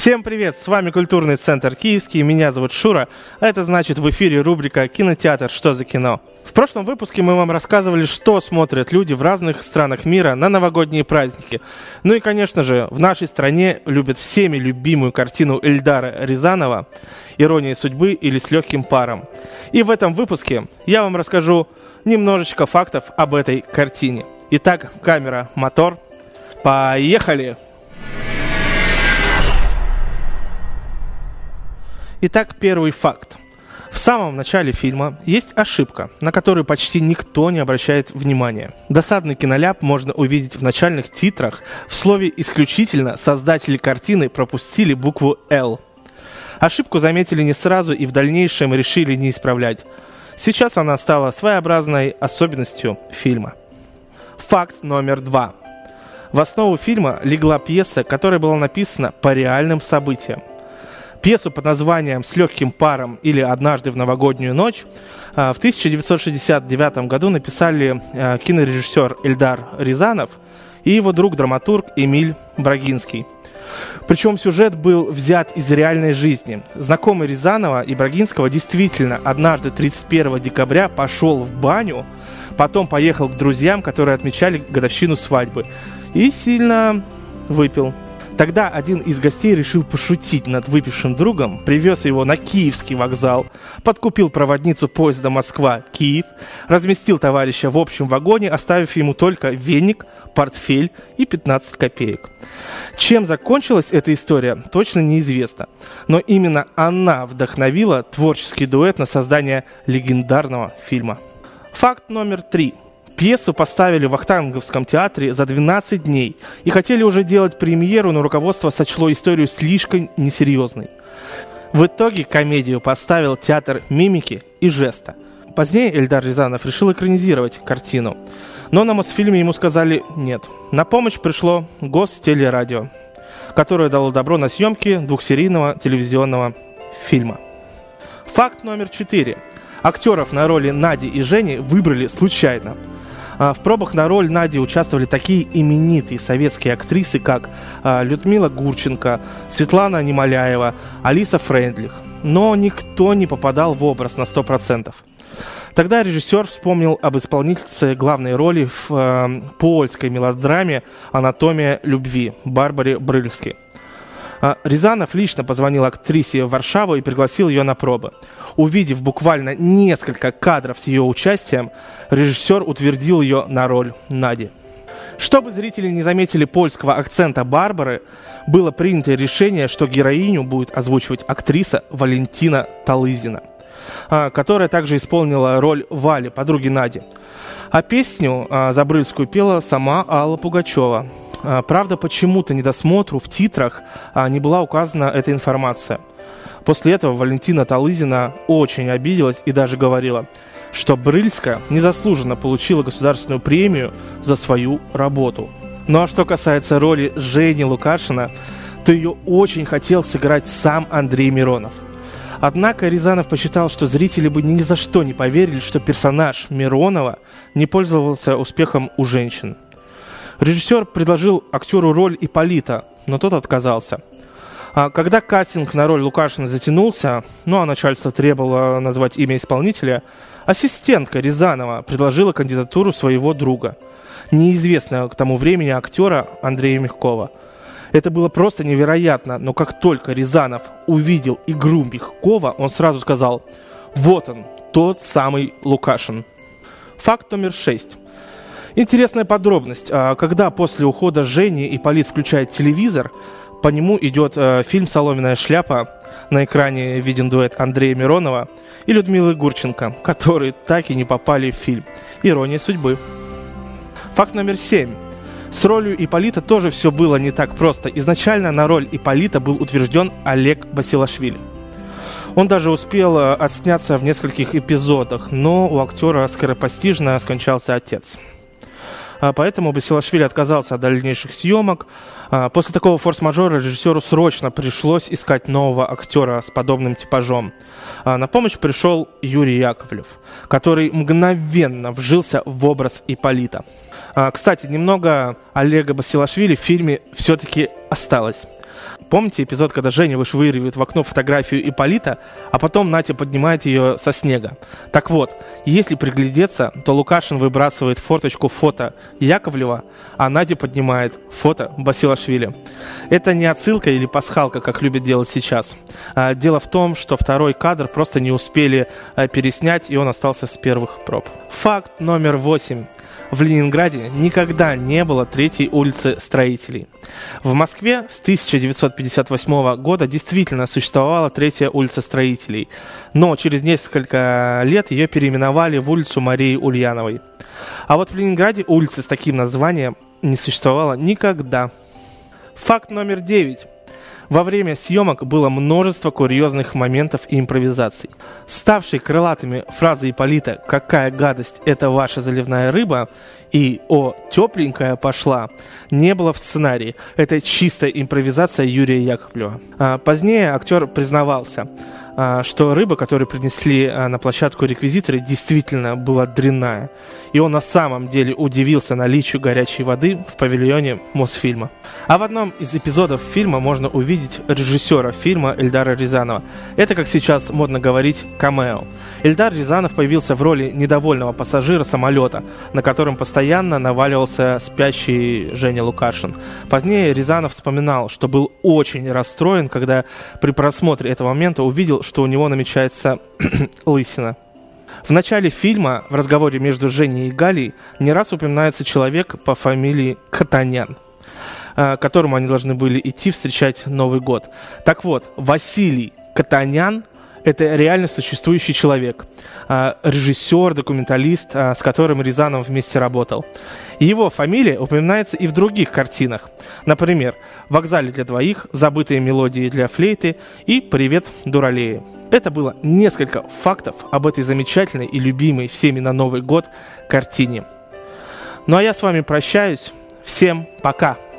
Всем привет! С вами Культурный центр Киевский, меня зовут Шура, а это значит в эфире рубрика «Кинотеатр. Что за кино?». В прошлом выпуске мы вам рассказывали, что смотрят люди в разных странах мира на новогодние праздники. Ну и, конечно же, в нашей стране любят всеми любимую картину Эльдара Рязанова «Ирония судьбы» или «С легким паром». И в этом выпуске я вам расскажу немножечко фактов об этой картине. Итак, камера, мотор. Поехали! Итак, первый факт. В самом начале фильма есть ошибка, на которую почти никто не обращает внимания. Досадный киноляп можно увидеть в начальных титрах. В слове «исключительно» создатели картины пропустили букву «Л». Ошибку заметили не сразу и в дальнейшем решили не исправлять. Сейчас она стала своеобразной особенностью фильма. Факт номер два. В основу фильма легла пьеса, которая была написана по реальным событиям. Пьесу под названием «С легким паром» или «Однажды в новогоднюю ночь» а, в 1969 году написали а, кинорежиссер Эльдар Рязанов и его друг-драматург Эмиль Брагинский. Причем сюжет был взят из реальной жизни. Знакомый Рязанова и Брагинского действительно однажды 31 декабря пошел в баню, потом поехал к друзьям, которые отмечали годовщину свадьбы, и сильно выпил. Тогда один из гостей решил пошутить над выпившим другом, привез его на Киевский вокзал, подкупил проводницу поезда Москва-Киев, разместил товарища в общем вагоне, оставив ему только веник, портфель и 15 копеек. Чем закончилась эта история, точно неизвестно. Но именно она вдохновила творческий дуэт на создание легендарного фильма. Факт номер три – Пьесу поставили в Ахтанговском театре за 12 дней и хотели уже делать премьеру, но руководство сочло историю слишком несерьезной. В итоге комедию поставил театр мимики и жеста. Позднее Эльдар Рязанов решил экранизировать картину, но на Мосфильме ему сказали «нет». На помощь пришло Гостелерадио, которое дало добро на съемки двухсерийного телевизионного фильма. Факт номер четыре. Актеров на роли Нади и Жени выбрали случайно – в пробах на роль Нади участвовали такие именитые советские актрисы, как а, Людмила Гурченко, Светлана Немоляева, Алиса Френдлих. Но никто не попадал в образ на 100%. Тогда режиссер вспомнил об исполнительнице главной роли в э, польской мелодраме «Анатомия любви» Барбаре Брыльски. А, Рязанов лично позвонил актрисе в Варшаву и пригласил ее на пробы. Увидев буквально несколько кадров с ее участием, режиссер утвердил ее на роль Нади. Чтобы зрители не заметили польского акцента Барбары, было принято решение, что героиню будет озвучивать актриса Валентина Талызина, а, которая также исполнила роль Вали, подруги Нади. А песню а, Забрыльскую пела сама Алла Пугачева. А, правда, почему-то недосмотру в титрах не была указана эта информация. После этого Валентина Талызина очень обиделась и даже говорила, что Брыльска незаслуженно получила государственную премию за свою работу. Ну а что касается роли Жени Лукашина, то ее очень хотел сыграть сам Андрей Миронов. Однако Рязанов посчитал, что зрители бы ни за что не поверили, что персонаж Миронова не пользовался успехом у женщин. Режиссер предложил актеру роль Иполита, но тот отказался – а когда кастинг на роль Лукашина затянулся, ну а начальство требовало назвать имя исполнителя, ассистентка Рязанова предложила кандидатуру своего друга, неизвестного к тому времени актера Андрея Мягкова. Это было просто невероятно, но как только Рязанов увидел игру Мягкова, он сразу сказал «Вот он, тот самый Лукашин». Факт номер шесть. Интересная подробность. А, когда после ухода Жени Ипполит включает телевизор, по нему идет э, фильм «Соломенная шляпа». На экране виден дуэт Андрея Миронова и Людмилы Гурченко, которые так и не попали в фильм. Ирония судьбы. Факт номер семь. С ролью Иполита тоже все было не так просто. Изначально на роль Иполита был утвержден Олег Басилашвили. Он даже успел э, отсняться в нескольких эпизодах, но у актера скоропостижно скончался отец. А поэтому Басилашвили отказался от дальнейших съемок. А, после такого форс-мажора режиссеру срочно пришлось искать нового актера с подобным типажом. А, на помощь пришел Юрий Яковлев, который мгновенно вжился в образ Иполита. Кстати, немного Олега Басилашвили в фильме все-таки осталось. Помните эпизод, когда Женя вышвыривает в окно фотографию Иполита, а потом Натя поднимает ее со снега? Так вот, если приглядеться, то Лукашин выбрасывает форточку фото Яковлева, а Надя поднимает фото Басилашвили. Это не отсылка или пасхалка, как любят делать сейчас. А, дело в том, что второй кадр просто не успели а, переснять, и он остался с первых проб. Факт номер восемь в Ленинграде никогда не было третьей улицы строителей. В Москве с 1958 года действительно существовала третья улица строителей, но через несколько лет ее переименовали в улицу Марии Ульяновой. А вот в Ленинграде улицы с таким названием не существовало никогда. Факт номер девять. Во время съемок было множество курьезных моментов и импровизаций. Ставшие крылатыми фразы Иполита «Какая гадость, это ваша заливная рыба» и «О, тепленькая пошла» не было в сценарии. Это чистая импровизация Юрия Яковлева. А позднее актер признавался – что рыба, которую принесли а, на площадку реквизиторы, действительно была дрянная. И он на самом деле удивился наличию горячей воды в павильоне Мосфильма. А в одном из эпизодов фильма можно увидеть режиссера фильма Эльдара Рязанова. Это, как сейчас модно говорить, камео. Эльдар Рязанов появился в роли недовольного пассажира самолета, на котором постоянно наваливался спящий Женя Лукашин. Позднее Рязанов вспоминал, что был очень расстроен, когда при просмотре этого момента увидел, что у него намечается лысина. В начале фильма в разговоре между Женей и Галей не раз упоминается человек по фамилии Катанян к которому они должны были идти встречать Новый год. Так вот, Василий Катанян это реально существующий человек, а, режиссер, документалист, а, с которым Рязанов вместе работал. Его фамилия упоминается и в других картинах. Например, «Вокзале для двоих», «Забытые мелодии для флейты» и «Привет, дуралеи». Это было несколько фактов об этой замечательной и любимой всеми на Новый год картине. Ну а я с вами прощаюсь. Всем пока!